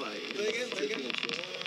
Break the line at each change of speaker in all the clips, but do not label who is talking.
I'm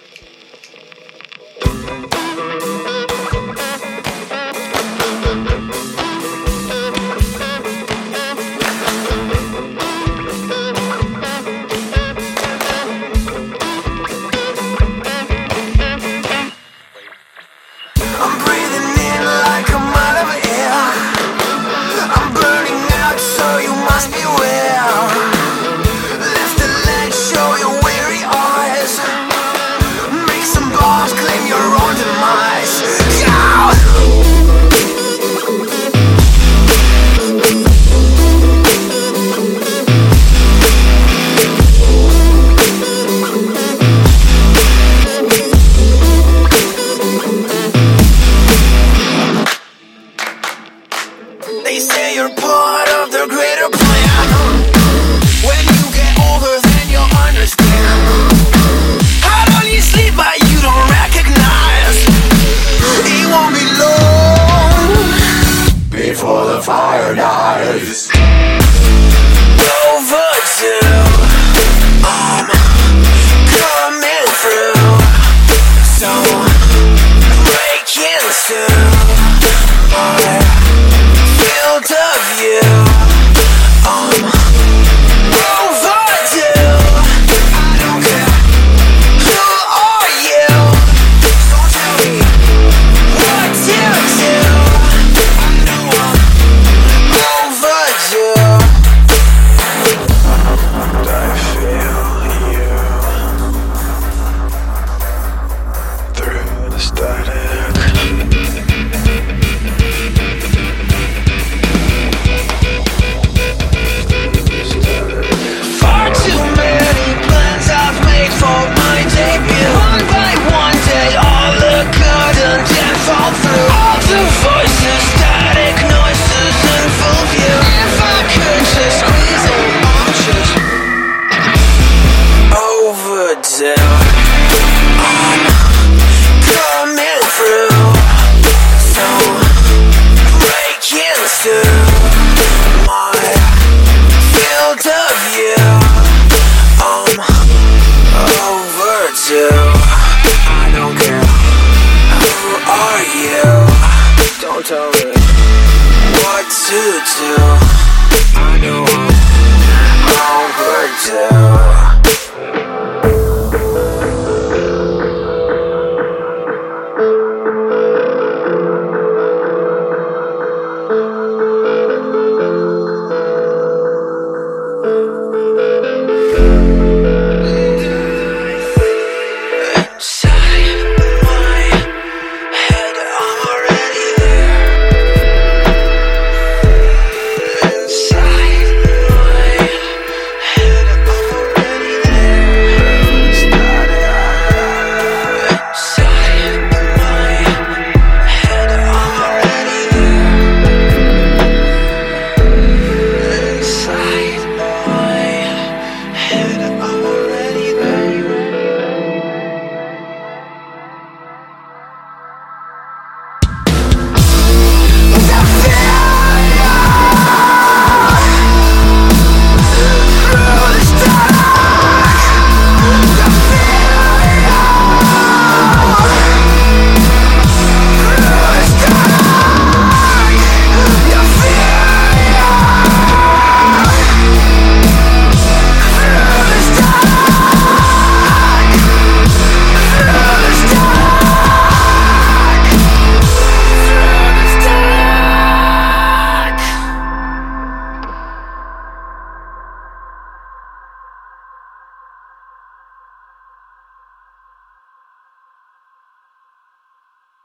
to do.